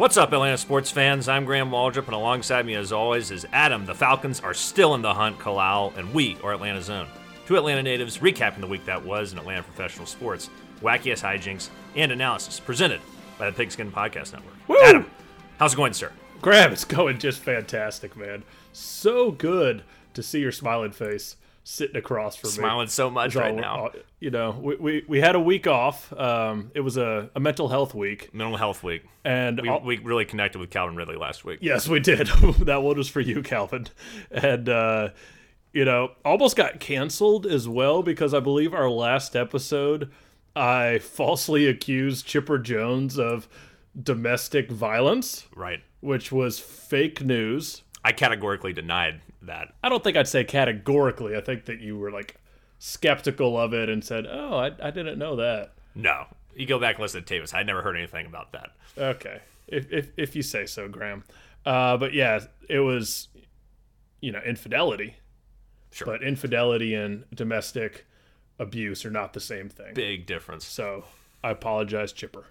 What's up, Atlanta sports fans? I'm Graham Waldrop, and alongside me, as always, is Adam. The Falcons are still in the hunt, Kalal, and we are Atlanta's own. Two Atlanta natives recapping the week that was in Atlanta professional sports, wacky ass hijinks, and analysis presented by the Pigskin Podcast Network. Woo! Adam, how's it going, sir? Graham, it's going just fantastic, man. So good to see your smiling face sitting across from me. Smiling so much right now. uh, You know, we, we, we had a week off. Um, it was a, a mental health week. Mental Health Week. And We, all- we really connected with Calvin Ridley last week. yes, we did. that one was for you, Calvin. And, uh, you know, almost got canceled as well because I believe our last episode, I falsely accused Chipper Jones of domestic violence, Right. which was fake news. I categorically denied that. I don't think I'd say categorically. I think that you were like skeptical of it and said, "Oh, I, I didn't know that." No. You go back and listen to Tavis. I never heard anything about that. Okay, if if, if you say so, Graham. Uh, but yeah, it was, you know, infidelity. Sure. But infidelity and domestic abuse are not the same thing. Big difference. So I apologize, Chipper.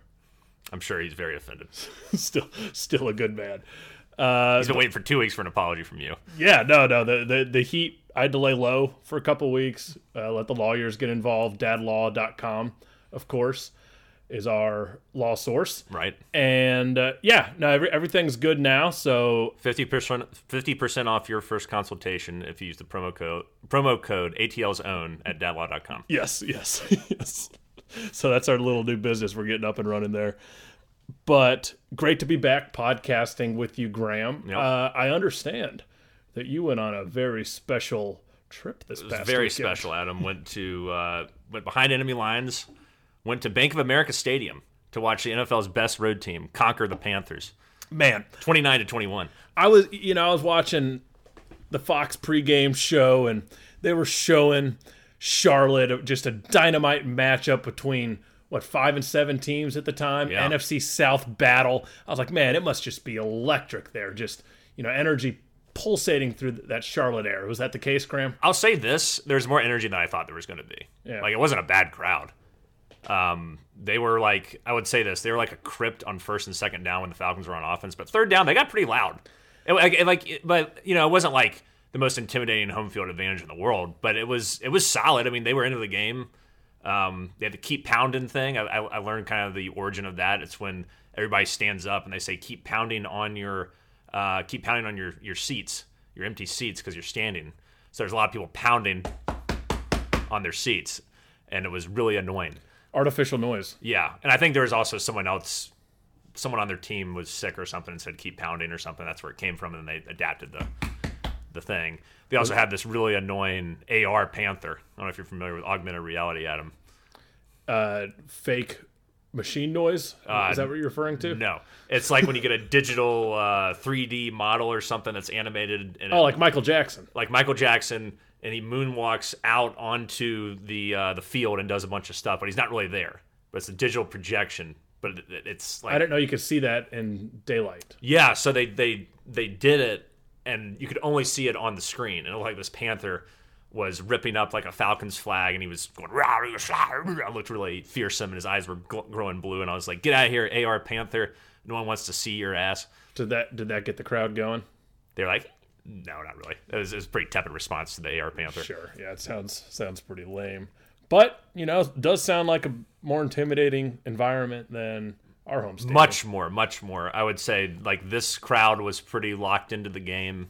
I'm sure he's very offended. still, still a good man. Uh, He's been waiting for two weeks for an apology from you. Yeah, no, no. The the, the heat, I had to lay low for a couple weeks. Uh, let the lawyers get involved. Dadlaw.com, of course, is our law source. Right. And uh, yeah, no, every, everything's good now. So Fifty percent, fifty percent off your first consultation if you use the promo code promo code ATL's own at dadlaw.com. yes, yes, yes. So that's our little new business. We're getting up and running there. But great to be back podcasting with you, Graham. Yep. Uh, I understand that you went on a very special trip this It was past very weekend. special. Adam went to uh, went behind enemy lines, went to Bank of America Stadium to watch the NFL's best road team conquer the Panthers, Man, twenty nine to twenty one. I was, you know, I was watching the Fox pregame show, and they were showing Charlotte just a dynamite matchup between what five and seven teams at the time, Yeah. NFC South battle. I was like, man, it must just be electric there. Just you know, energy pulsating through that Charlotte air. Was that the case, Graham? I'll say this: there's more energy than I thought there was going to be. Yeah. Like it wasn't a bad crowd. Um, they were like I would say this: they were like a crypt on first and second down when the Falcons were on offense, but third down they got pretty loud. It, like, it, like, it- but you know, it wasn't like the most intimidating home field advantage in the world, but it was it was solid. I mean, they were into the game. Um, they had the keep pounding thing. I, I, I learned kind of the origin of that. It's when everybody stands up and they say keep pounding on your uh, keep pounding on your your seats, your empty seats because you're standing. So there's a lot of people pounding on their seats, and it was really annoying. Artificial noise. Yeah, and I think there was also someone else, someone on their team was sick or something and said keep pounding or something. That's where it came from, and they adapted the the thing. They also had this really annoying AR Panther. I don't know if you're familiar with augmented reality, Adam. Uh, fake machine noise. Uh, Is that what you're referring to? No, it's like when you get a digital uh, 3D model or something that's animated. And Oh, like Michael Jackson. like Michael Jackson, and he moonwalks out onto the uh, the field and does a bunch of stuff, but he's not really there. But it's a digital projection. But it, it's like I didn't know you could see that in daylight. Yeah, so they they they did it, and you could only see it on the screen. And it looked like this panther was ripping up like a Falcons flag, and he was going. Rah, rah, rah, looked really fearsome, and his eyes were gl- growing blue. And I was like, "Get out of here, AR Panther! No one wants to see your ass." Did that did that get the crowd going? They're like, "No, not really." It was, it was a pretty tepid response to the AR Panther. Sure. Yeah, it sounds sounds pretty lame. But, you know, it does sound like a more intimidating environment than our home stadium. Much more, much more. I would say like this crowd was pretty locked into the game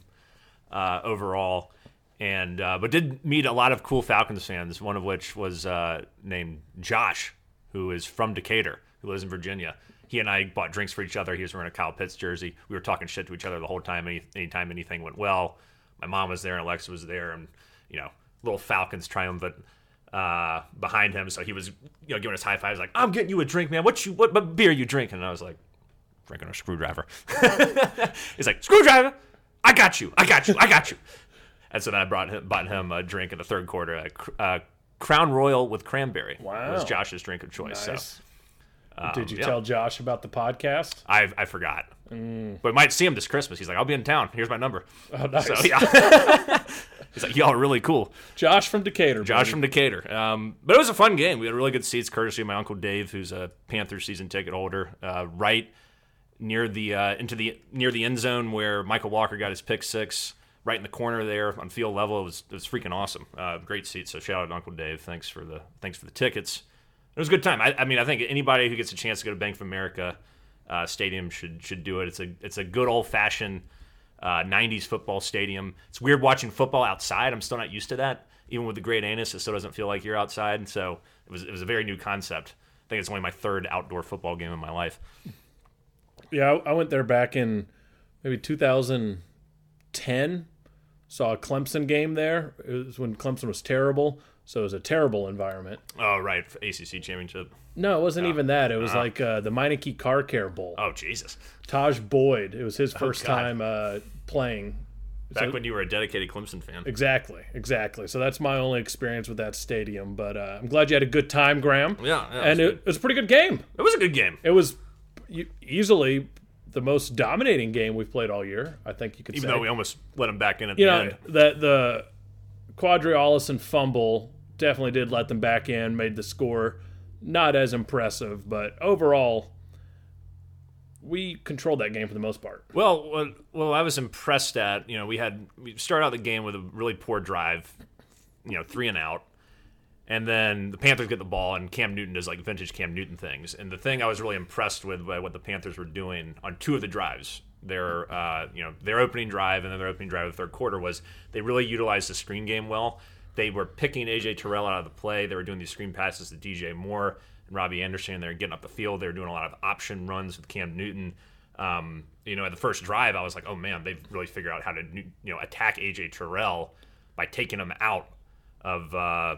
uh, overall, and uh, but did meet a lot of cool Falcons fans. One of which was uh, named Josh, who is from Decatur, who lives in Virginia. He and I bought drinks for each other. He was wearing a Kyle Pitts jersey. We were talking shit to each other the whole time. Any anytime anything went well, my mom was there and Alexa was there, and you know, little Falcons triumphant uh, behind him. So he was, you know, giving us high fives, like, "I'm getting you a drink, man. What you, what, what beer you drinking?" And I was like, "Drinking a screwdriver." He's like, "Screwdriver, I got you, I got you, I got you." And so then I brought him, bought him a drink in the third quarter, uh, Crown Royal with cranberry. Wow. was Josh's drink of choice. So Nice. Did you yeah. tell Josh about the podcast? I I forgot, but I might see him this Christmas. He's like, "I'll be in town. Here's my number." Oh, nice. So yeah, he's like, "Y'all are really cool." Josh from Decatur. Josh baby. from Decatur. Um, but it was a fun game. We had really good seats, courtesy of my uncle Dave, who's a Panther season ticket holder. Uh, right near the uh, into the near the end zone where Mykal Walker got his pick six right in the corner there on field level. It was it was freaking awesome. Uh, great seat. So shout out to Uncle Dave. Thanks for the thanks for the tickets. It was a good time. I, I mean, I think anybody who gets a chance to go to Bank of America uh, Stadium should should do it. It's a it's a good old fashioned uh, '90s football stadium. It's weird watching football outside. I'm still not used to that. Even with the Great Anus, it still doesn't feel like you're outside. So it was it was a very new concept. I think it's only my third outdoor football game in my life. Yeah, I went there back in maybe 2010. Saw a Clemson game there. It was when Clemson was terrible, so it was a terrible environment. Oh right, ACC championship. No, it wasn't even that. It was like uh, the Meineke Car Care Bowl. Oh Jesus! Tajh Boyd. It was his first God. time uh, playing. Back So- when you were a dedicated Clemson fan. Exactly, exactly. So that's my only experience with that stadium. But uh, I'm glad you had a good time, Graham. Yeah, yeah, and it was it, it was a pretty good game. It was a good game. It was easily the most dominating game we've played all year. I think you could say. Even say. though we almost let them back in at you the know end. that the Qadree fumble definitely did let them back in, made the score not as impressive, but overall we controlled that game for the most part. Well, well, I was impressed at you know we had we started out the game with a really poor drive, you know three and out, and then the Panthers get the ball and Cam Newton does like vintage Cam Newton things. And the thing I was really impressed with by what the Panthers were doing on two of the drives, their uh, you know their opening drive and then their opening drive of the third quarter was they really utilized the screen game well. They were picking AJ Terrell out of the play. They were doing these screen passes to DJ Moore and Robbie Anderson. They were getting up the field. They were doing a lot of option runs with Cam Newton. Um, you know, at the first drive, I was like, oh man, they've really figured out how to you know attack AJ Terrell by taking him out of uh,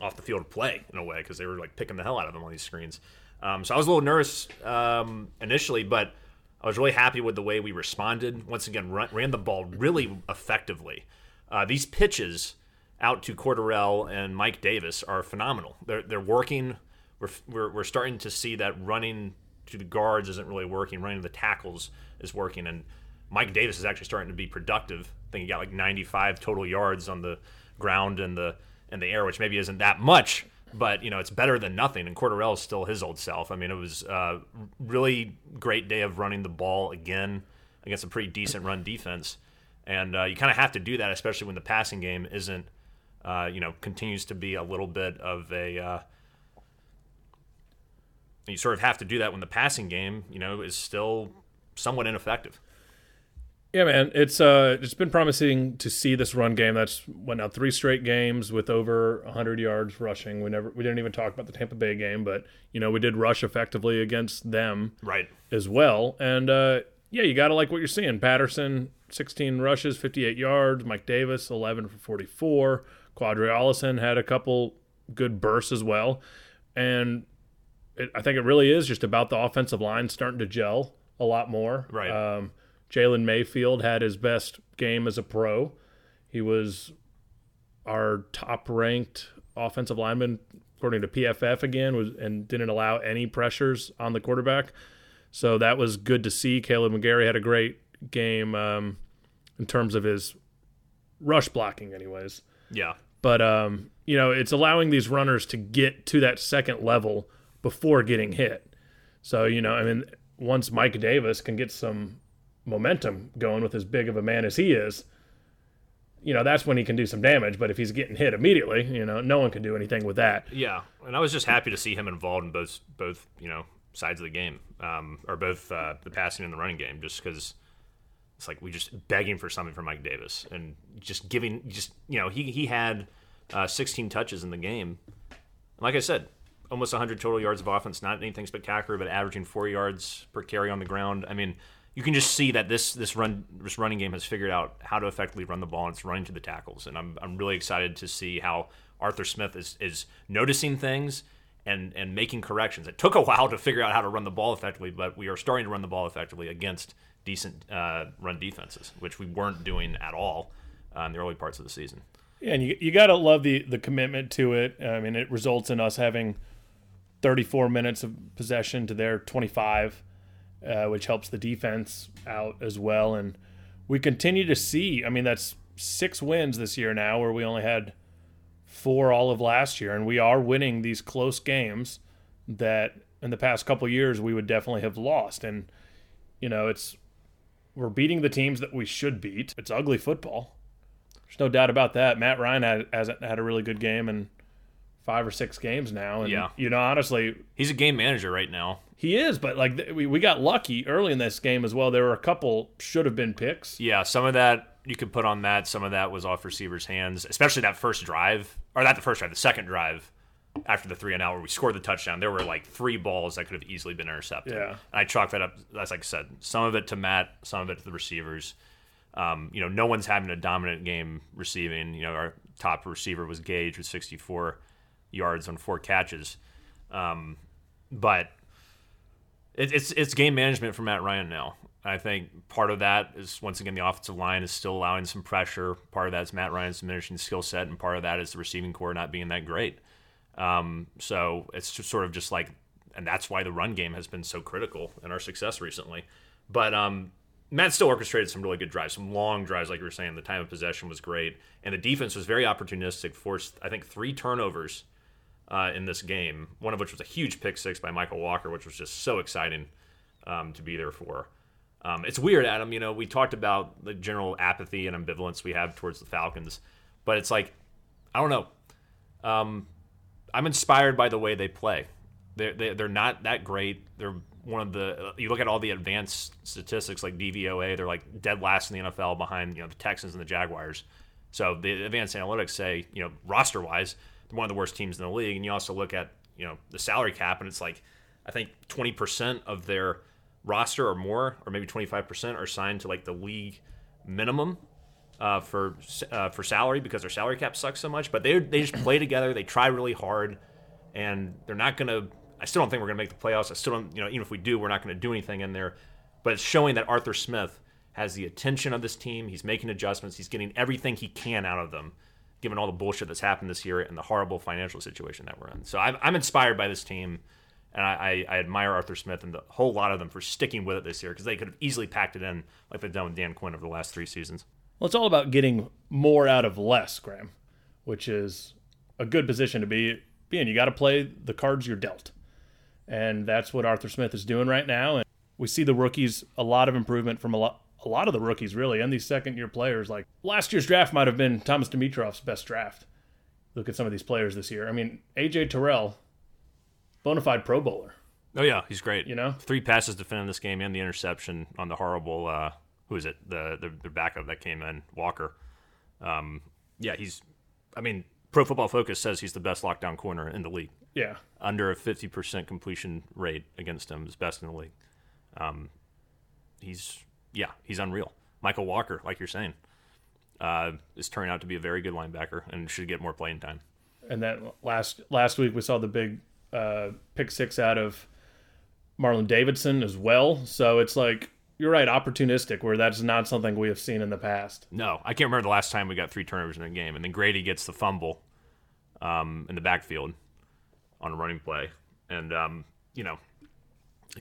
off the field of play in a way because they were like picking the hell out of him on these screens. Um, so I was a little nervous um, initially, but I was really happy with the way we responded. Once again, run, ran the ball really effectively. Uh, these pitches out to Cordarrelle and Mike Davis are phenomenal. They're they're working. We're, we're, we're starting to see that running to the guards isn't really working. Running to the tackles is working, and Mike Davis is actually starting to be productive. I think he got like 95 total yards on the ground and the and the air, which maybe isn't that much, but you know it's better than nothing. And Cordarrelle is still his old self. I mean, it was a really great day of running the ball again against a pretty decent run defense, and uh, you kind of have to do that, especially when the passing game isn't, uh, you know, continues to be a little bit of a. Uh, you sort of have to do that when the passing game, you know, is still somewhat ineffective. Yeah, man, it's uh, it's been promising to see this run game. That's went now three straight games with over 100 yards rushing. We never, we didn't even talk about the Tampa Bay game, but you know we did rush effectively against them Right. as well. And uh, yeah, you got to like what you're seeing. Patterson, 16 rushes, 58 yards. Mike Davis, 11 for 44. Qadree Ollison had a couple good bursts as well. And it, I think it really is just about the offensive line starting to gel a lot more. Right. Um, Jalen Mayfield had his best game as a pro. He was our top ranked offensive lineman according to PFF again was and didn't allow any pressures on the quarterback. So that was good to see. Kaleb McGary had a great game um, in terms of his rush blocking, anyways. Yeah. But um, you know, it's allowing these runners to get to that second level before getting hit. So you know, I mean, once Mike Davis can get some momentum going with as big of a man as he is, you know, that's when he can do some damage. But if he's getting hit immediately, you know, no one can do anything with that. Yeah, and I was just happy to see him involved in both both you know sides of the game, um, or both uh, the passing and the running game, just because it's like we just begging for something from Mike Davis and just giving just you know he he had uh, 16 touches in the game. Like I said, almost 100 total yards of offense, not anything spectacular, but averaging four yards per carry on the ground. I mean, you can just see that this this run this running game has figured out how to effectively run the ball and it's running to the tackles. And I'm I'm really excited to see how Arthur Smith is is noticing things and and making corrections. It took a while to figure out how to run the ball effectively, but we are starting to run the ball effectively against decent uh, run defenses, which we weren't doing at all uh, in the early parts of the season. Yeah, and you you gotta love the the commitment to it. I mean, it results in us having 34 minutes of possession to their 25, uh, which helps the defense out as well. And we continue to see. I mean, that's six wins this year now, where we only had four all of last year, and we are winning these close games that in the past couple years we would definitely have lost. And You know, it's we're beating the teams that we should beat. It's ugly football. There's no doubt about that. Matt Ryan had, hasn't had a really good game in five or six games now, and Yeah. you know, honestly, He's a game manager right now. He is. But like we we got lucky early in this game as well. There were a couple should have been picks. Yeah, some of that you could put on that. Some of that was off receivers' hands, especially that first drive, or not the first drive, the second drive after the three and out where we scored the touchdown. There were like three balls that could have easily been intercepted. Yeah. And I chalk that up, as like I said, some of it to Matt, some of it to the receivers. Um, you know, no one's having a dominant game receiving. You know, our top receiver was Gage with 64 yards on four catches. Um, but it, it's it's game management for Matt Ryan now. I think part of that is once again the offensive line is still allowing some pressure. Part of that is Matt Ryan's diminishing skill set, and part of that is the receiving corps not being that great. Um, so it's just sort of just like, and that's why the run game has been so critical in our success recently. But um, Matt still orchestrated some really good drives, some long drives, like you were saying. The time of possession was great, and the defense was very opportunistic. Forced, I think, three turnovers uh, in this game. One of which was a huge pick six by Mykal Walker, which was just so exciting um, to be there for. Um, it's weird, Adam. You know, we talked about the general apathy and ambivalence we have towards the Falcons, but it's like, I don't know. Um, I'm inspired by the way they play. They're, they're they're not that great. They're one of the. You look at all the advanced statistics like DVOA. They're like dead last in the NFL behind you know the Texans and the Jaguars. So the advanced analytics say you know roster wise one of the worst teams in the league. And you also look at you know the salary cap and it's like I think 20 percent of their roster or more, or maybe 25 percent, are signed to like the league minimum uh, for uh, for salary because their salary cap sucks so much. But they they just play together. They try really hard, and they're not gonna. I still don't think we're gonna make the playoffs. I still don't. You know, even if we do, we're not gonna do anything in there. But it's showing that Arthur Smith has the attention of this team. He's making adjustments. He's getting everything he can out of them, given all the bullshit that's happened this year and the horrible financial situation that we're in. So I'm, I'm inspired by this team. And I, I, I admire Arthur Smith and the whole lot of them for sticking with it this year because they could have easily packed it in like they've done with Dan Quinn over the last three seasons. Well, it's all about getting more out of less, Graham, which is a good position to be, be in. You got to play the cards you're dealt. And that's what Arthur Smith is doing right now. And we see the rookies, a lot of improvement from a lot, a lot of the rookies, really, and these second year players. Like last year's draft might have been Thomas Dimitroff's best draft. Look at some of these players this year. I mean, AJ Terrell, bona fide Pro Bowler. Oh yeah, he's great. You know? three passes defending this game and the interception on the horrible. Uh, who is it? The, the the backup that came in, Walker. Um, yeah, he's. I mean, Pro Football Focus says he's the best lockdown corner in the league. Yeah. Under a fifty percent completion rate against him is best in the league. Um, he's yeah, he's unreal. Mykal Walker, like you're saying, uh, is turning out to be a very good linebacker and should get more playing time. And then last last week we saw the big uh, pick six out of Marlon Davidson as well. So it's like you're right, opportunistic, where that's not something we have seen in the past. No, I can't remember the last time we got three turnovers in a game, and then Grady gets the fumble um, in the backfield on a running play, and um, you know,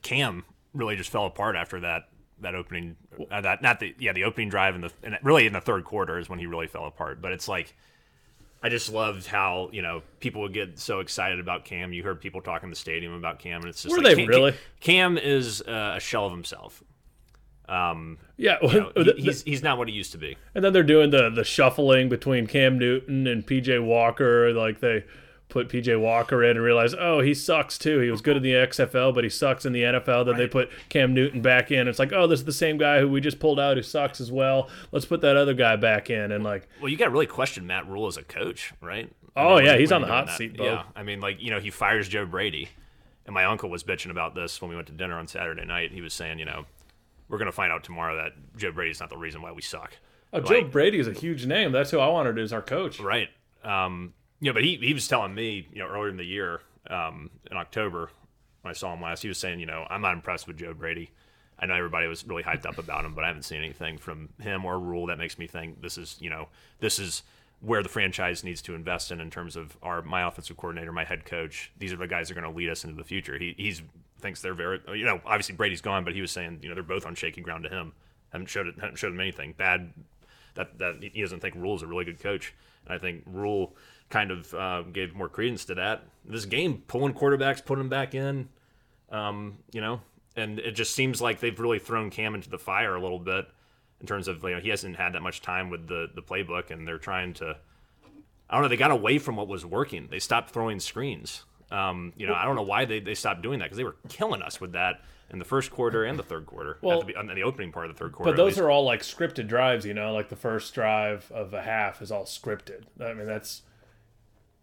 Cam really just fell apart after that that opening uh, that not the yeah the opening drive in the and really in the third quarter is when he really fell apart. But it's like I just loved how you know people would get so excited about Cam. You heard people talking in the stadium about Cam, and it's just Were like, they Cam, really? Cam is uh, a shell of himself. Um, Yeah, you know, he- he's he's not what he used to be. and then they're doing the the shuffling between Cam Newton and PJ Walker. Like they put PJ Walker in and realize, oh, he sucks too. He was good in the XFL, but he sucks in the NFL. Then they put Cam Newton back in. It's like, oh, this is the same guy who we just pulled out who sucks as well. Let's put that other guy back in. And like, Well, you got to really question Matt Rhule as a coach, right? Oh, when- yeah, he's on the hot that. seat, Bo. Yeah, I mean, like you know, he fires Joe Brady, and my uncle was bitching about this when we went to dinner on Saturday night. He was saying, you know, we're gonna find out tomorrow that Joe Brady's not the reason why we suck. oh, Joe Brady is a huge name. That's who I wanted as our coach. Right. Um, yeah, but he, he was telling me, you know, earlier in the year, um, in October, when I saw him last, he was saying, you know, I'm not impressed with Joe Brady. I know everybody was really hyped up about him, but I haven't seen anything from him or Rhule that makes me think this is, you know, this is where the franchise needs to invest in in terms of our my offensive coordinator, my head coach. These are the guys that are going to lead us into the future. He he's thinks they're very, you know, obviously Brady's gone, but he was saying, you know, they're both on shaky ground to him. Haven't showed it, haven't showed him anything bad that that he doesn't think Rhule is a really good coach. And I think Rhule kind of uh, gave more credence to that. This game, pulling quarterbacks, putting them back in. Um, you know, and it just seems like they've really thrown Cam into the fire a little bit in terms of you know he hasn't had that much time with the the playbook, and they're trying to. I don't know. They got away from what was working. They stopped throwing screens. Um, you know, I don't know why they, they stopped doing that because they were killing us with that in the first quarter and the third quarter. Well- at the, in the opening part of the third quarter. But those are all like scripted drives, you know, like the first drive of a half is all scripted. I mean, that's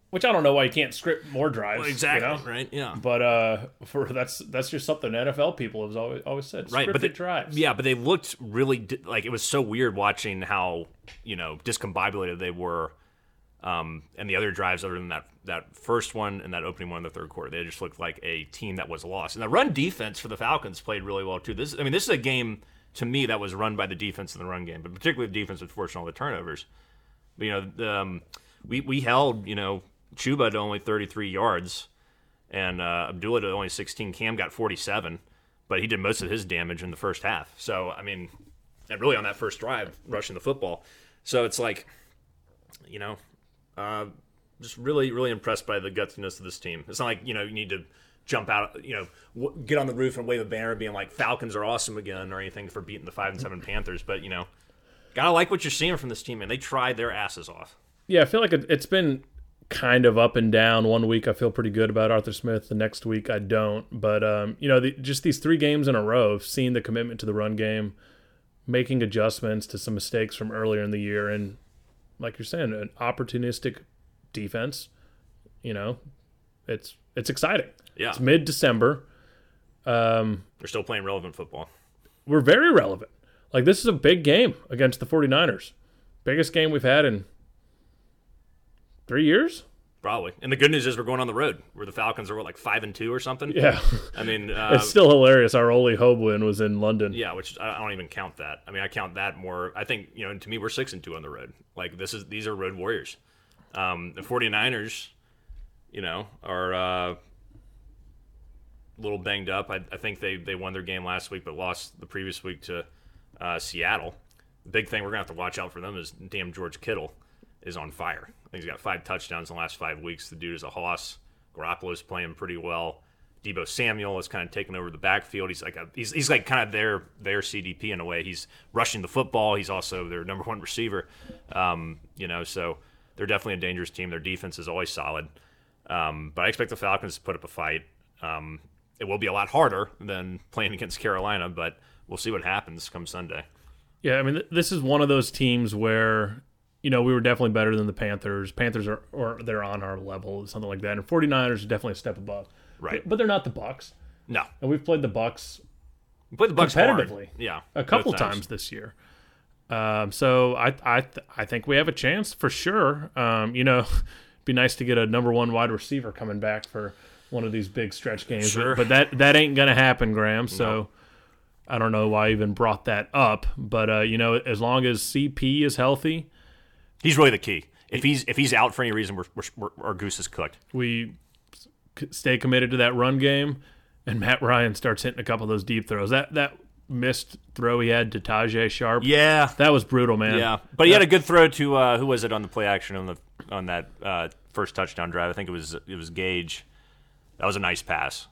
which I don't know why you can't script more drives. you exactly know? right. Yeah. But uh, for that's that's just something NFL people have always always said. right but they, drives. yeah but they looked really di- like it was so weird watching how you know discombobulated they were um and the other drives other than that that first one and that opening one in the third quarter they just looked like a team that was lost and the run defense for the falcons played really well too this i mean this is a game to me that was run by the defense in the run game but particularly the defense was forcing all the turnovers but, you know the, um, we we held you know chuba to only 33 yards and uh, Abdullah to only 16. Cam got 47, but he did most of his damage in the first half. So I mean, and really on that first drive, rushing the football. So it's like, you know, uh, just really, really impressed by the gutsiness of this team. It's not like you know you need to jump out, you know, w- get on the roof and wave a banner, being like Falcons are awesome again or anything for beating the five and seven Panthers. But you know, gotta like what you're seeing from this team, and they tried their asses off. Yeah, I feel like it, it's been kind of up and down. One week I feel pretty good about Arthur Smith. The next week I don't. But um, you know, the, just these three games in a row, of seeing the commitment to the run game, making adjustments to some mistakes from earlier in the year, and like you're saying, an opportunistic defense. You know, it's it's exciting. Yeah, It's mid December. Um, they're still playing relevant football. we're very relevant. Like this is a big game against the 49ers. Biggest game we've had in three years. Probably. And the good news is we're going on the road where the Falcons are what, like five and two or something. Yeah. I mean, uh, It's still hilarious. Our only home win was in London. yeah, which I don't even count that. I mean, I count that more. I think you know, to me, we're six and two on the road. Like this is these are road warriors. Um, the 49ers, you know, are uh, a little banged up. I, I think they they won their game last week, but lost the previous week to uh, Seattle. The big thing we're gonna have to watch out for them is damn George Kittle is on fire. I think he's got five touchdowns in the last five weeks. The dude is a hoss. Garoppolo's playing pretty well. Deebo Samuel is kind of taking over the backfield. He's like a, he's, he's like kind of their their CDP in a way. He's rushing the football. He's also their number one receiver. Um, you know, so they're definitely a dangerous team. Their defense is always solid. Um, but I expect the Falcons to put up a fight. Um, it will be a lot harder than playing against Carolina, but we'll see what happens come Sunday. Yeah, I mean, th- this is one of those teams where, you know, we were definitely better than the Panthers. Panthers are, or they're on our level, something like that. And 49ers are definitely a step above. Right. But, but they're not the Bucks. No, And we've played the Bucks we played the Bucks hard. Competitively. Yeah, a couple both times. this year. Um, so I I th- I think we have a chance for sure. Um, you know, be nice to get a number one wide receiver coming back for one of these big stretch games. Sure. But that that ain't gonna happen, Graham. So I don't know why I even brought that up. But uh, you know, as long as CP is healthy, He's really the key. If he's if he's out for any reason, we're, we're, our goose is cooked. we stay committed to that run game, and Matt Ryan starts hitting a couple of those deep throws. That that missed throw he had to Tajae Sharpe. Yeah, That was brutal, man. yeah. But he had a good throw to uh, who was it on the play action on the on that uh, first touchdown drive? I think it was it was Gage. That was a nice pass.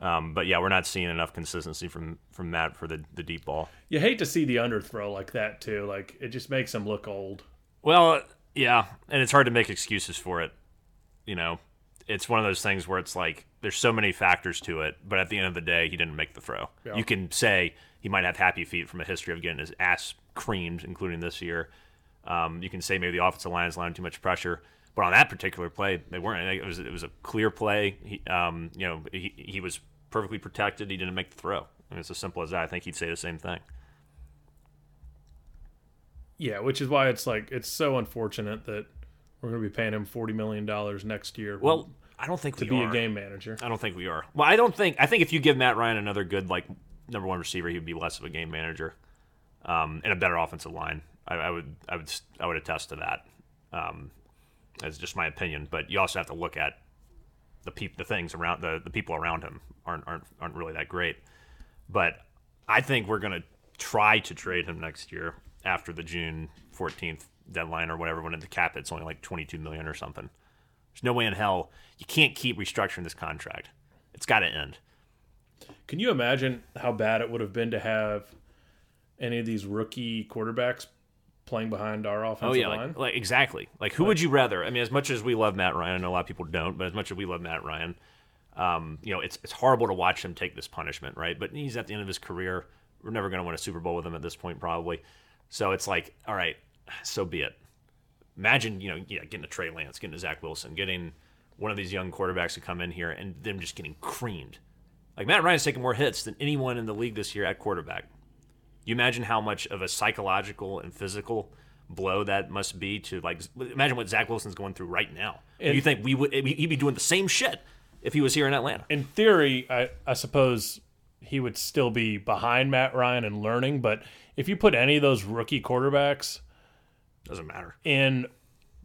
Um, but yeah, we're not seeing enough consistency from from Matt for the the deep ball. You hate to see the underthrow like that too. Like it just makes him look old. Well, yeah, and it's hard to make excuses for it. You know, it's one of those things where it's like there's so many factors to it, but at the end of the day, he didn't make the throw. Yeah. You can say he might have happy feet from a history of getting his ass creamed, including this year. Um, you can say maybe the offensive line is allowing too much pressure, but on that particular play, they weren't. It was it was a clear play. He, um, you know, he, he was perfectly protected. He didn't make the throw. I mean, it's as simple as that. I think he'd say the same thing. Yeah, which is why it's like it's so unfortunate that we're going to be paying him forty million dollars next year. Well, I don't think to we be are. a game manager. I don't think we are. Well, I don't think. I think if you give Matt Ryan another good like number one receiver, he would be less of a game manager, um, and a better offensive line. I, I would. I would. I would attest to that. Um, that's just my opinion. But you also have to look at the peop, the things around the the people around him aren't aren't aren't really that great. But I think we're gonna try to trade him next year after the June fourteenth deadline or whatever. When the cap it's only like twenty two million or something. There's no way in hell you can't keep restructuring this contract. It's got to end. Can you imagine how bad it would have been to have any of these rookie quarterbacks playing behind our offensive Oh yeah, line? like, like exactly. Like who would you rather? I mean, as much as we love Matt Ryan, I know a lot of people don't, but as much as we love Matt Ryan, um, you know, it's it's horrible to watch him take this punishment, right? But he's at the end of his career. We're never going to win a Super Bowl with him at this point, probably. So it's like, all right, so be it. Imagine, you know, yeah, getting a Trey Lance, getting a Zach Wilson, getting one of these young quarterbacks to come in here, and them just getting creamed. Like Matt Ryan's taking more hits than anyone in the league this year at quarterback. You imagine how much of a psychological and physical blow that must be to like imagine what Zach Wilson's going through right now. And- you think we would he'd be doing the same shit if he was here in Atlanta? in theory, I, I suppose he would still be behind Matt Ryan and learning, but if you put any of those rookie quarterbacks Doesn't matter. in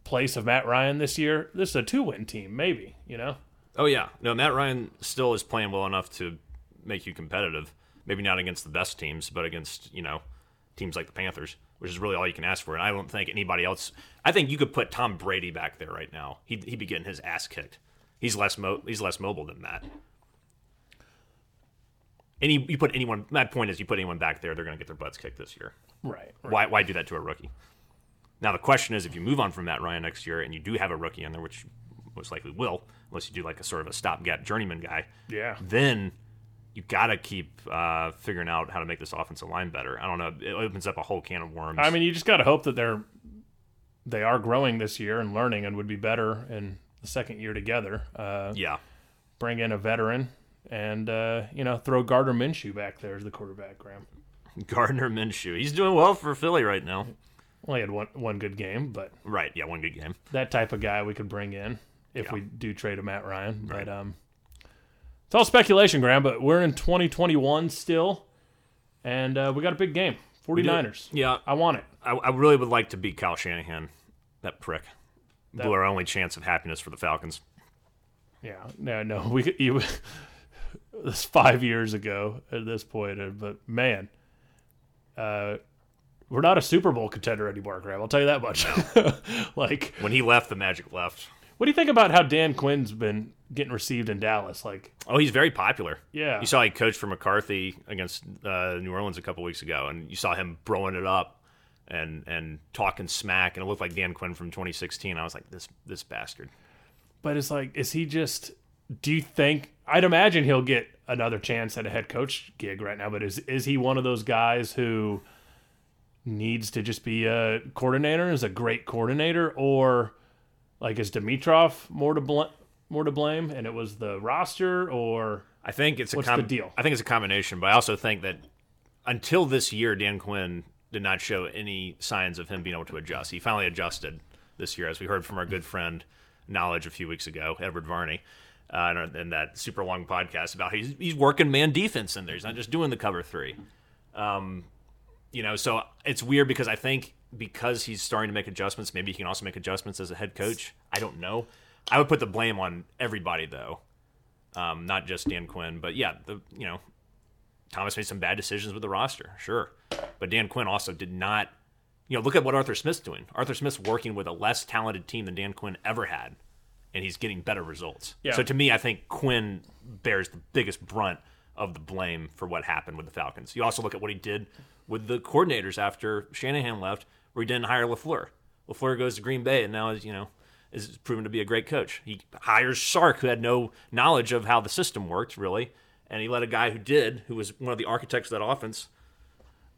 place of Matt Ryan this year, this is a two win team, maybe, you know? Oh yeah, no, Matt Ryan still is playing well enough to make you competitive. Maybe not against the best teams, but against you know teams like the Panthers, which is really all you can ask for. And I don't think anybody else. I think you could put Tom Brady back there right now. He'd, he'd be getting his ass kicked. He's less mo- he's less mobile than Matt. Any you put anyone. My point is, you put anyone back there, they're going to get their butts kicked this year. Right. right. Why why do that to a rookie? Now the question is, if you move on from Matt Ryan next year and you do have a rookie in there, which most likely will, unless you do like a sort of a stopgap journeyman guy, Yeah. then you got to keep uh, figuring out how to make this offensive line better. I don't know. It opens up a whole can of worms. I mean, you just got to hope that they're they are growing this year and learning and would be better in the second year together. Uh, yeah, Bring in a veteran and uh, you know throw Gardner Minshew back there as the quarterback. Graham. Gardner Minshew. He's doing well for Philly right now. Only had one one good game, but Right. Yeah, one good game. that type of guy we could bring in if Yeah. we do trade a Matt Ryan. Right. But um, it's all speculation, Graham. But we're in 2021 still, and uh, we got a big game. 49ers. Yeah, I want it. I, I really would like to beat Kyle Shanahan. That prick blew our only chance of happiness for the Falcons. Yeah, no, no, we could. You, this five years ago at this point, but man, uh, we're not a Super Bowl contender anymore, Graham. I'll tell you that much. like, When he left, the Magic left. what do you think about how Dan Quinn's been getting received in Dallas? Like, Oh, he's very popular. Yeah. You saw he coached for McCarthy against uh, New Orleans a couple weeks ago, and you saw him throwing it up and and talking smack, and it looked like Dan Quinn from 2016. I was like, this this bastard. but it's like, is he just? Do you think? I'd imagine he'll get another chance at a head coach gig right now. But is is he one of those guys who needs to just be a coordinator? Is a great coordinator, or like is Dimitroff more to bl- more to blame, and it was the roster, or I think it's a What's com- the deal? I think it's a combination, but I also think that until this year, Dan Quinn did not show any signs of him being able to adjust. He finally adjusted this year, as we heard from our good friend Knowledge a few weeks ago, Edward Varney, uh, in, that super long podcast about he's he's working man defense in there. He's not just doing the cover three. Um, you know, so it's weird because I think because he's starting to make adjustments, maybe he can also make adjustments as a head coach. I don't know. I would put the blame on everybody though um, not just Dan Quinn, but yeah, the you know Thomas made some bad decisions with the roster, sure, but Dan Quinn also did not. You know, look at what Arthur Smith's doing. Arthur Smith's working with a less talented team than Dan Quinn ever had, and he's getting better results. Yeah. So to me, I think Quinn bears the biggest brunt of the blame for what happened with the Falcons. You also look at what he did with the coordinators after Shanahan left, where he didn't hire Lafleur. Lafleur goes to Green Bay, and now is you know is proven to be a great coach. He hires Sark, who had no knowledge of how the system worked really, and he let a guy who did, who was one of the architects of that offense,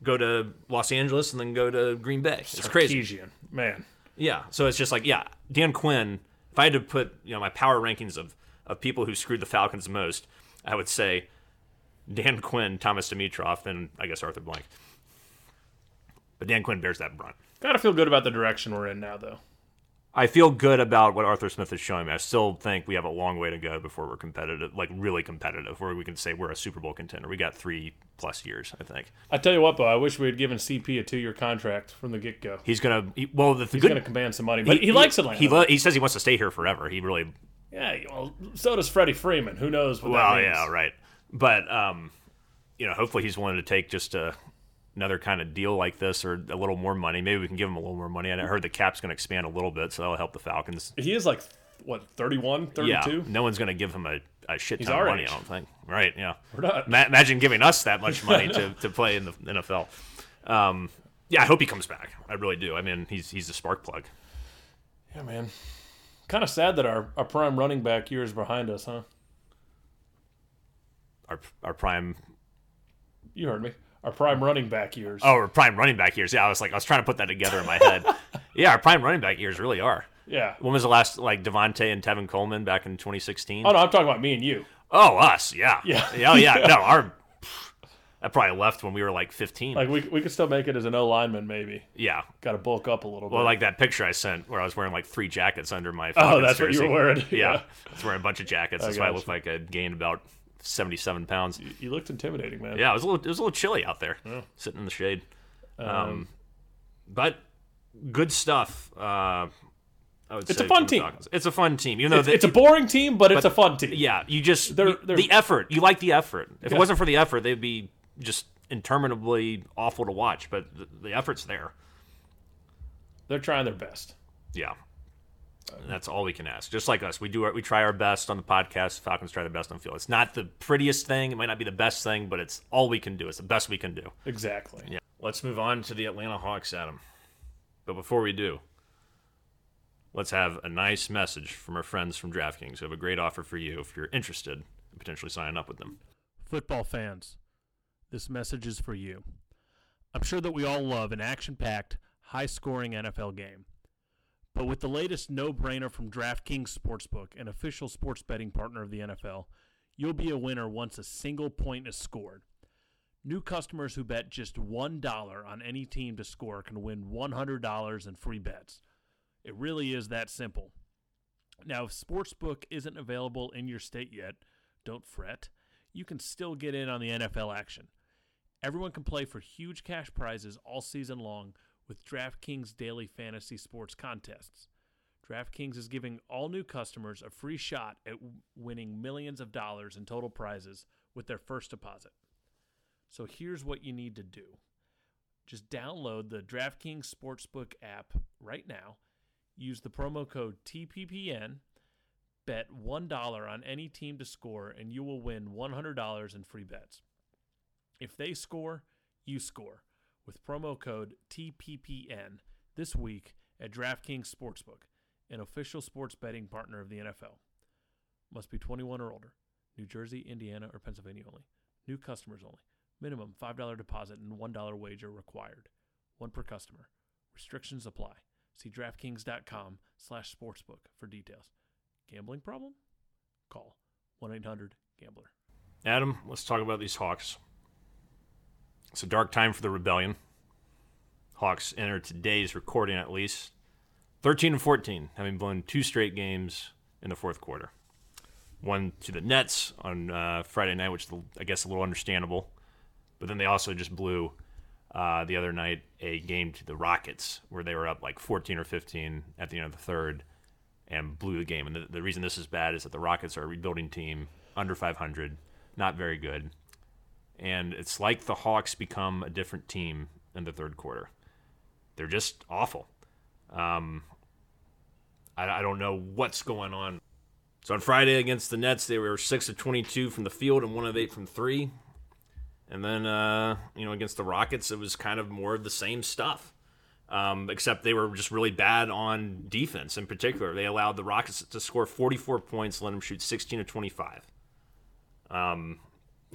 go to Los Angeles and then go to Green Bay. It's crazy. Man. Yeah. So it's just like, yeah, Dan Quinn. If I had to put, you know, my power rankings of of people who screwed the Falcons most, I would say Dan Quinn, Thomas Dimitroff, then I guess Arthur Blank. But Dan Quinn bears that brunt. Gotta feel good about the direction we're in now, though. I feel good about what Arthur Smith is showing me. I still think we have a long way to go before we're competitive, like really competitive, where we can say we're a Super Bowl contender. We got three plus years, I think. I tell you what, though, I wish we had given CP a two-year contract from the get-go. He's gonna. He, well, the, He's good. going to command some money, but he, likes Atlanta. He, lo- he says he wants to stay here forever. He really yeah, well, so does Freddie Freeman. Who knows what Well, yeah, right. But um, you know, hopefully he's willing to take just a, another kind of deal like this or a little more money. Maybe we can give him a little more money. I heard the cap's going to expand a little bit, so that'll help the Falcons. He is like, what, 31, 32? Yeah, no one's going to give him a, a shit ton of money. age. I don't think. Right? Yeah. We're not. Ma- imagine giving us that much money to, to play in the NFL. Um, yeah, I hope he comes back. I really do. I mean, he's he's a spark plug. Yeah, man. Kind of sad that our, our prime running back year is behind us, huh? Our our prime You heard me. Our prime running back years. oh, our prime running back years. Yeah, I was like I was trying to put that together in my head. yeah, our prime running back years really are. Yeah. When was the last like Devonta and Tevin Coleman back in 2016? Oh no, I'm talking about me and you. Oh, us, yeah, Yeah. oh yeah. No, our I probably left when we were like 15. Like we we could still make it as an O lineman, maybe. yeah. Got to bulk up a little Well, bit. like that picture I sent where I was wearing like three jackets under my. oh, that's what you were wearing. Yeah, I was wearing a bunch of jackets. That's why I looked like I gained about 77 pounds. You looked intimidating, man. Yeah, it was a little, it was a little chilly out there, sitting in the shade. Um, but good stuff. Uh, I would It's say a fun team. It's a fun team, even though It's, they- it's a boring team, but, it's a fun team. yeah, you just They're- you- they're- the effort. You like the effort. If Yeah. it wasn't for the effort, they'd be just interminably awful to watch. But the, the effort's there. They're trying their best. Yeah. And that's all we can ask. Just like us, we do our, we try our best on the podcast. Falcons try their best on the field. It's not the prettiest thing. It might not be the best thing, but it's all we can do. It's the best we can do. Exactly. Yeah. Let's move on to the Atlanta Hawks, Adam. But before we do, let's have a nice message from our friends from DraftKings who have a great offer for you if you're interested in potentially signing up with them. Football fans, this message is for you. I'm sure that we all love an action packed, high scoring NFL game. But with the latest no brainer from DraftKings Sportsbook, an official sports betting partner of the NFL, you'll be a winner once a single point is scored. New customers who bet just $1 on any team to score can win $100 in free bets. It really is that simple. Now, if Sportsbook isn't available in your state yet, don't fret. You can still get in on the NFL action. Everyone can play for huge cash prizes all season long with DraftKings daily fantasy sports contests. DraftKings is giving all new customers a free shot at winning millions of dollars in total prizes with their first deposit. So here's what you need to do. Just download the DraftKings Sportsbook app right now. Use the promo code TPPN bet $1 on any team to score and you will win $100 in free bets. If they score, you score with promo code TPPN this week at DraftKings Sportsbook, an official sports betting partner of the NFL. Must be 21 or older. New Jersey, Indiana, or Pennsylvania only. New customers only. Minimum $5 deposit and $1 wager required. One per customer. Restrictions apply. See DraftKings.com slash sportsbook for details. Gambling problem? Call 1-800-GAMBLER. Adam, let's talk about these Hawks. It's a dark time for the rebellion. Hawks enter today's recording at least 13 and 14, having blown two straight games in the fourth quarter. One to the Nets on uh, Friday night, which I guess is a little understandable, but then they also just blew uh, the other night a game to the Rockets where they were up like 14 or 15 at the end of the third and blew the game. And the, the reason this is bad is that the Rockets are a rebuilding team, under 500, not very good. And it's like the Hawks become a different team in the third quarter. They're just awful. Um, I, I don't know what's going on. So on Friday against the Nets, they were six of 22 from the field and one of eight from three. And then, uh, you know, against the Rockets, it was kind of more of the same stuff. Um, except they were just really bad on defense in particular. They allowed the Rockets to score 44 points, let them shoot 16 of 25. Um,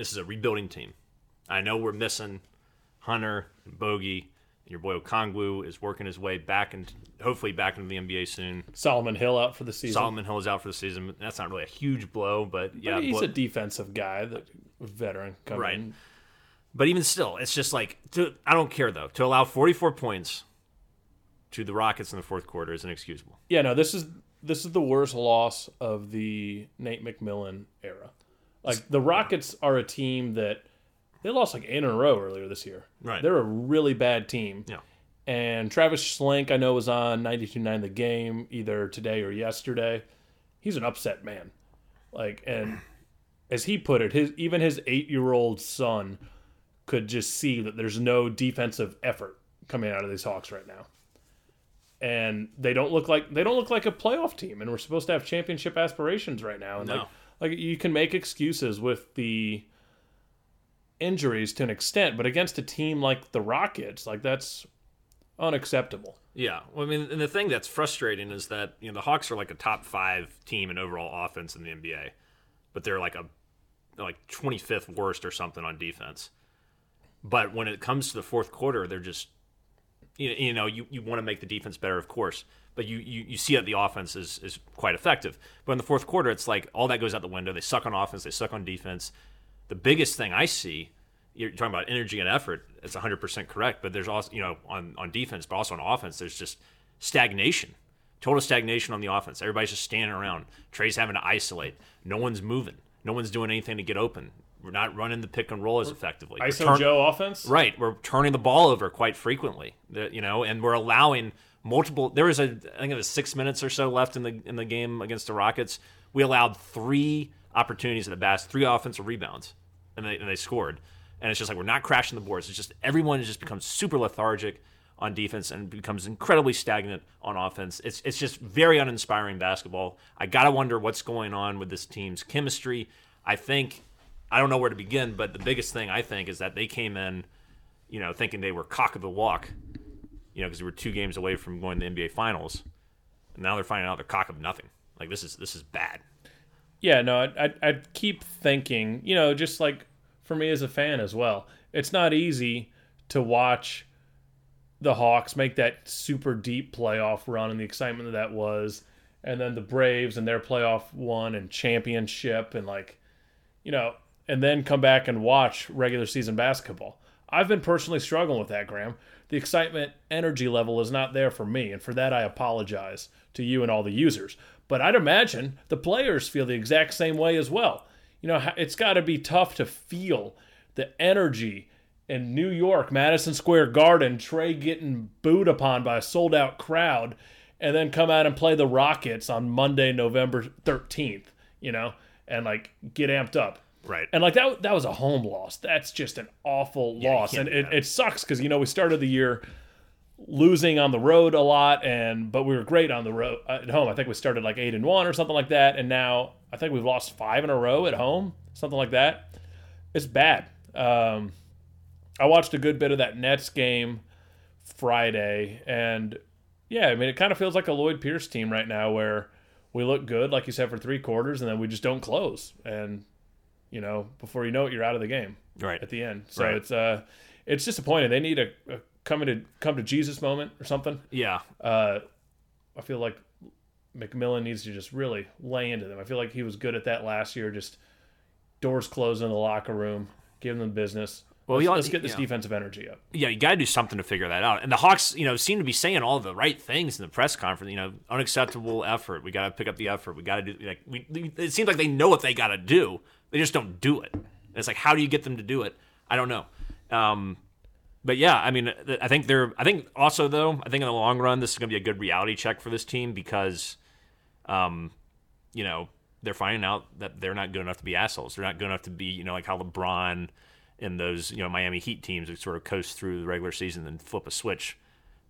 this is a rebuilding team. I know we're missing Hunter and Bogi. And your boy Okongwu is working his way back and hopefully back into the NBA soon. Solomon Hill out for the season. Solomon Hill is out for the season. That's not really a huge blow, but yeah, he's blow- a defensive guy, that veteran coming Right. in. But even still, it's just like to, I don't care though. To allow 44 points to the Rockets in the fourth quarter is inexcusable. Yeah, no, this is this is the worst loss of the Nate McMillan era. Like the Rockets are a team that they lost like eight in a row earlier this year. Right. They're a really bad team. Yeah. And Travis Schlenk, I know, was on 92.9 The Game either today or yesterday. He's an upset man. Like, and as he put it, his even his eight year old son could just see that there's no defensive effort coming out of these Hawks right now. And they don't look like they don't look like a playoff team, and we're supposed to have championship aspirations right now. And No. like like you can make excuses with the injuries to an extent, but against a team like the Rockets, like that's unacceptable. Yeah, well, I mean, and the thing that's frustrating is that you know the Hawks are like a top five team in overall offense in the NBA, but they're like a like 25th worst or something on defense. But when it comes to the fourth quarter, they're just you, know you, you want to make the defense better, of course, but you, you, you see that the offense is, is quite effective. But in the fourth quarter, it's like all that goes out the window. They suck on offense, they suck on defense. The biggest thing I see you're talking about energy and effort. It's 100% correct. But there's also, you know, on, on defense, but also on offense, there's just stagnation, total stagnation on the offense. Everybody's just standing around. Trey's having to isolate. No one's moving. No one's doing anything to get open. We're not running the pick and roll as effectively. ISO turn- Joe offense? Right. We're turning the ball over quite frequently. You know, and we're allowing multiple. There was a, I think it was six minutes or so left in the in the game against the Rockets. We allowed three opportunities at the basket, three offensive rebounds, and they and they scored. And it's just like we're not crashing the boards. It's just everyone has just becomes super lethargic on defense and becomes incredibly stagnant on offense. It's it's just very uninspiring basketball. I gotta wonder what's going on with this team's chemistry. I think I don't know where to begin, but the biggest thing I think is that they came in, you know, thinking they were cock of the walk, you know, because they were two games away from going to the NBA Finals, and now they're finding out they're cock of nothing. Like this is this is bad. Yeah, no, I'd, I'd, I'd keep thinking, you know, just like for me as a fan as well. It's not easy to watch the Hawks make that super deep playoff run and the excitement that that was, and then the Braves and their playoff one and championship and like, you know, and then come back and watch regular season basketball. I've been personally struggling with that, Graham. The excitement energy level is not there for me, and for that I apologize to you and all the users. But I'd imagine the players feel the exact same way as well. You know, it's got to be tough to feel the energy in New York, Madison Square Garden, Trey getting booed upon by a sold out crowd, and then come out and play the Rockets on Monday, November 13th, you know, and like get amped up. Right. And like that that was a home loss. That's just an awful loss. And it, it sucks because you know we started the year losing on the road a lot and but we were great on the road at home. I think we started like 8 and 1 or something like that and now I think we've lost 5 in a row at home, something like that. It's bad. Um I watched a good bit of that Nets game Friday and yeah, I mean it kind of feels like a Lloyd Pierce team right now where we look good like you said for 3 quarters and then we just don't close and you know, before you know it, you're out of the game Right. at the end. So Right. it's uh, it's disappointing. They need a, a coming to come to Jesus moment or something. Yeah. Uh, I feel like McMillan needs to just really lay into them. I feel like he was good at that last year. Just doors closed in the locker room, giving them business. Well, let's, let's get this defensive energy up. yeah, you got to do something to figure that out. And the Hawks, you know, seem to be saying all the right things in the press conference. You know, unacceptable effort. We got to pick up the effort. We got to do. Like, we. It seems like they know what they got to do. They just don't do it. And it's like, how do you get them to do it? I don't know. Um, but yeah, I mean, I think they're. I think also though, I think in the long run, this is going to be a good reality check for this team because, um, you know, they're finding out that they're not good enough to be assholes. They're not good enough to be, you know, like how LeBron and those, you know, Miami Heat teams would sort of coast through the regular season and flip a switch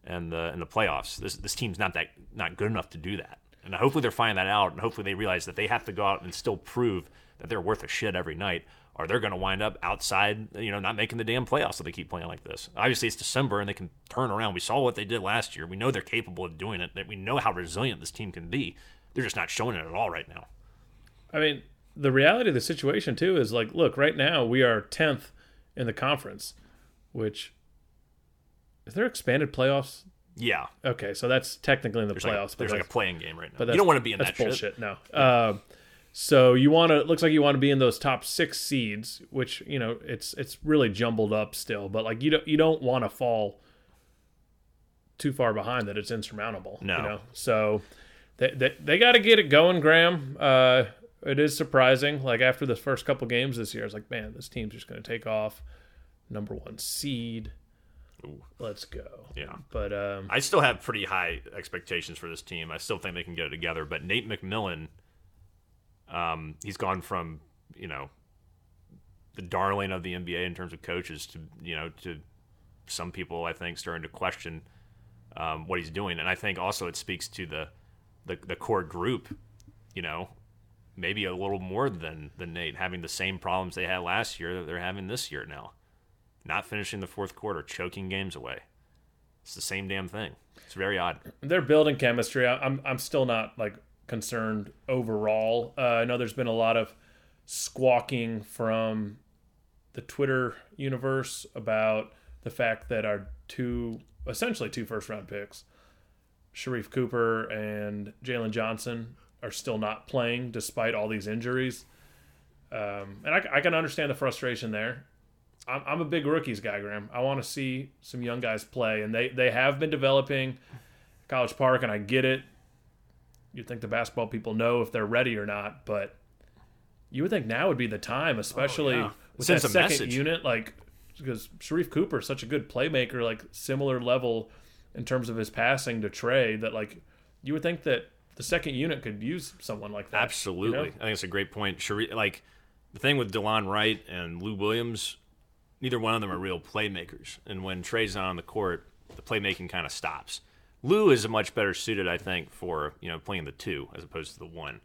and the in the playoffs. This this team's not that not good enough to do that. And hopefully they're finding that out, and hopefully they realize that they have to go out and still prove that they're worth a shit every night, or they're going to wind up outside, you know, not making the damn playoffs if they keep playing like this. Obviously, it's December and they can turn around. We saw what they did last year. We know they're capable of doing it. That we know how resilient this team can be. They're just not showing it at all right now. I mean, the reality of the situation too is like, look, right now we are tenth in the conference, which is there expanded playoffs? Yeah, Okay, so that's technically in the there's playoffs, like, but there's like a play-in game right now. But You don't want to be in that's that bullshit. shit. No. Uh, so you want to? It looks like you want to be in those top six seeds, which you know it's it's really jumbled up still. But like you don't you don't want to fall too far behind that it's insurmountable. No. You know? So they they, they got to get it going, Graham. Uh, it is surprising. Like after the first couple games this year, it's like man, this team's just going to take off. Number one seed. Let's go. Yeah. But um, I still have pretty high expectations for this team. I still think they can get it together. But Nate McMillan, um, he's gone from you know the darling of the NBA in terms of coaches to you know to some people I think starting to question um, what he's doing, and I think also it speaks to the the, the core group. You know, maybe a little more than than Nate, having the same problems they had last year that they're having this year now. Not finishing the fourth quarter, choking games away. It's the same damn thing. It's very odd. They're building chemistry. I'm I'm still not like concerned overall. Uh, I know there's been a lot of squawking from the Twitter universe about the fact that our two essentially two first round picks, Sharife Cooper and Jalen Johnson, are still not playing despite all these injuries. Um, and I, I can understand the frustration there. I'm, I'm a big rookies guy, Graham. I want to see some young guys play, and they, they have been developing College Park, and I get it. You'd think the basketball people know if they're ready or not, but you would think now would be the time, oh, especially yeah. with Sends that second message. unit. Like because Sharife Cooper is such a good playmaker, like similar level in terms of his passing to Trey. That like you would think that the second unit could use someone like that. you Absolutely. know? I think it's a great point. Shari- like the thing with Delon Wright and Lou Williams, neither one of them are real playmakers. And when Trey's not on the court, the playmaking kind of stops. Lou is much better suited, I think, for you know playing the two as opposed to the one.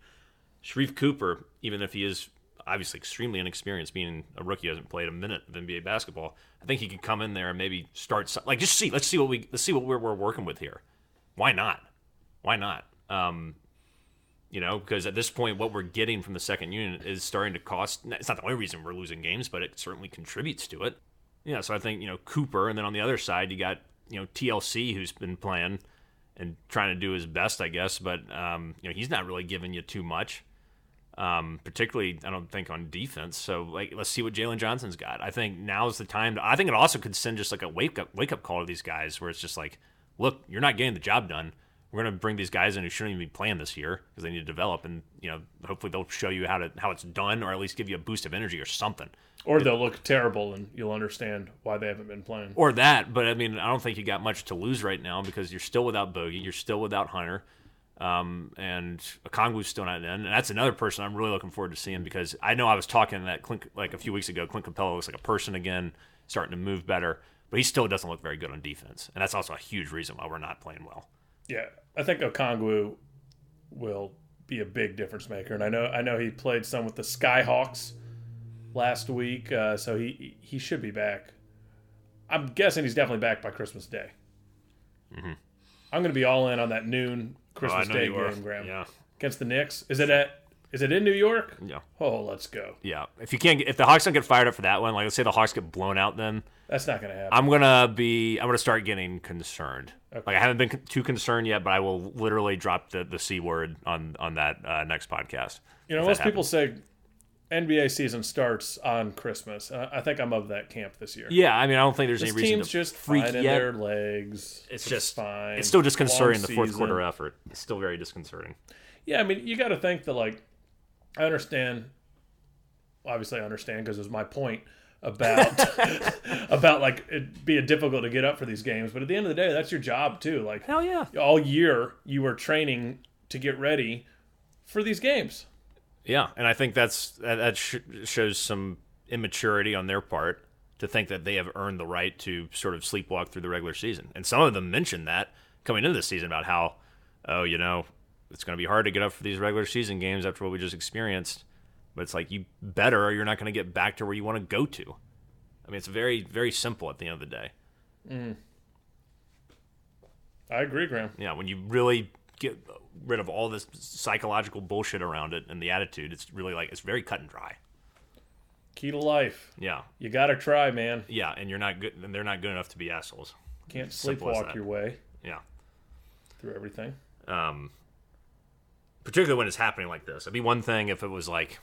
Sharife Cooper, even if he is obviously extremely inexperienced, being a rookie, hasn't played a minute of NBA basketball. I think he could come in there and maybe start like just see. Let's see what we let's see what we're, we're working with here. Why not? Why not? Um, you know, because at this point, what we're getting from the second unit is starting to cost. It's not the only reason we're losing games, but it certainly contributes to it. Yeah, so I think you know Cooper, and then on the other side, you got you know TLC who's been playing and trying to do his best, I guess, but um, you know he's not really giving you too much. Um, particularly, I don't think on defense. So, like, let's see what Jalen Johnson's got. I think now's the time. To, I think it also could send just like a wake up wake up call to these guys, where it's just like, look, you're not getting the job done. We're gonna bring these guys in who shouldn't even be playing this year because they need to develop, and you know, hopefully they'll show you how to how it's done, or at least give you a boost of energy or something. Or they'll look terrible, and you'll understand why they haven't been playing. or that. But I mean, I don't think you got much to lose right now because you're still without Bogi, you're still without Hunter, um, and Okongwu's still not in. And that's another person I'm really looking forward to seeing because I know I was talking that Clint like a few weeks ago. Clint Capela looks like a person again, starting to move better, but he still doesn't look very good on defense, and that's also a huge reason why we're not playing well. Yeah, I think Okongwu will be a big difference maker, and I know I know he played some with the Skyhawks last week, uh, so he he should be back. I'm guessing he's definitely back by Christmas Day. I'm going to be all in on that noon Christmas Day game, Graham, Yeah, against the Knicks. Is it at? Is it in New York? yeah, Oh, let's go. yeah. If you can't, get, if the Hawks don't get fired up for that one, like let's say the Hawks get blown out, then That's not going to happen. I'm gonna be. I'm gonna start getting concerned. Like I haven't been too concerned yet, but I will literally drop the, the c word on on that uh, next podcast. you know, most people say NBA season starts on Christmas. Uh, I think I'm of that camp this year. Yeah, I mean, I don't think there's This any reason team's to just freak finding yet. their legs. it's just fine. It's still disconcerting. The fourth quarter effort. It's still very disconcerting. Yeah, I mean, you got to think that like I understand. Obviously, I understand because it was my point about about like it being difficult to get up for these games. But at the end of the day, that's your job too. Like Hell yeah. all year, you were training to get ready for these games. Yeah, and I think that's that, that sh- shows some immaturity on their part to think that they have earned the right to sort of sleepwalk through the regular season. And some of them mentioned that coming into this season about how, oh, you know, it's going to be hard to get up for these regular season games after what we just experienced. But it's like you better, or you're not going to get back to where you want to go to. I mean, it's very, very simple at the end of the day. I agree, Graham. Yeah, when you really get rid of all this psychological bullshit around it and the attitude, it's really like it's very cut and dry. Key to life. Yeah, You got to try, man. yeah, and you're not good, and they're not good enough to be assholes. Can't sleepwalk your way Yeah, through everything. um, particularly when it's happening like this. It'd be one thing if it was like,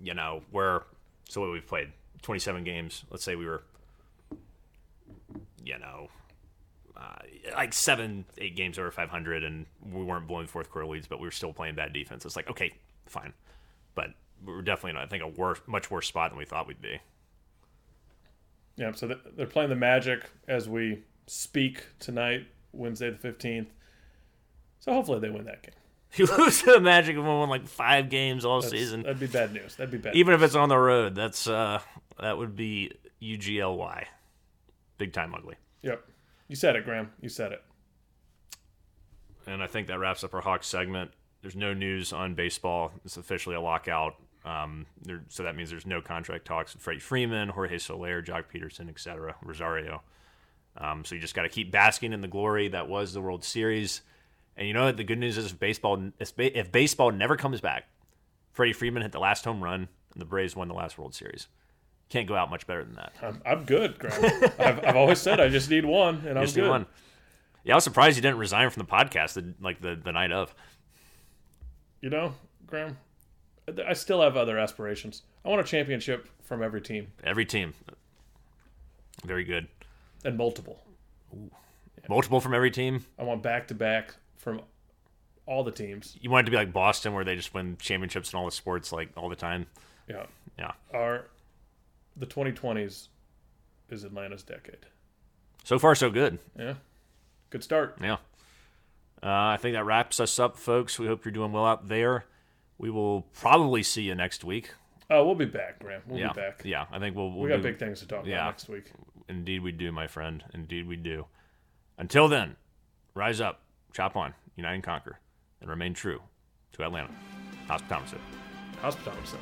you know, where so what we've played 27 games. Let's say we were, you know. Uh, like seven, eight games over 500, and we weren't blowing fourth quarter leads, but we were still playing bad defense. It's like, okay, fine, but we're definitely in, I think, a worse, much worse spot than we thought we'd be. Yeah, so they're playing the Magic as we speak tonight, Wednesday the 15th. So hopefully they win that game. You lose to the Magic and won like five games all That's- season, That'd be bad news. That'd be bad. even if it's on the road, that's uh, that would be UGLY, big time ugly. Yep. You said it, Graham. You said it. And I think that wraps up our Hawks segment. there's no news on baseball. It's officially a lockout. Um, there, so that means there's no contract talks with Freddie Freeman, Jorge Soler, Joc Pederson, etc., Rosario. Um, so you just got to keep basking in the glory that was the World Series. And you know what? The good news is if baseball if, baseball never comes back, Freddie Freeman hit the last home run and the Braves won the last World Series. Can't go out much better than that. I'm, I'm good, Graham. I've, I've always said I just need one, and I'm Just need good. one. Yeah, I was surprised you didn't resign from the podcast the, like the, the night of. You know, Graham, I still have other aspirations. I want a championship from every team Every team. Very good. and multiple. Multiple from every team. I want back to back from all the teams. You want it to be like Boston, where they just win championships in all the sports, like all the time. Yeah. Yeah. Our the 2020s is Atlanta's decade. So far, so good. Yeah. Good start. Yeah. Uh, I think that wraps us up, folks. We hope you're doing well out there. We will probably see you next week. Oh, we'll be back, Graham. We'll yeah. be back. Yeah. I think we'll. we'll We got do- big things to talk Yeah. about next week. Indeed, we do, my friend. Indeed, we do. Until then, rise up, chop on, unite and conquer, and remain true to Atlanta. Hospitality. Hospitality.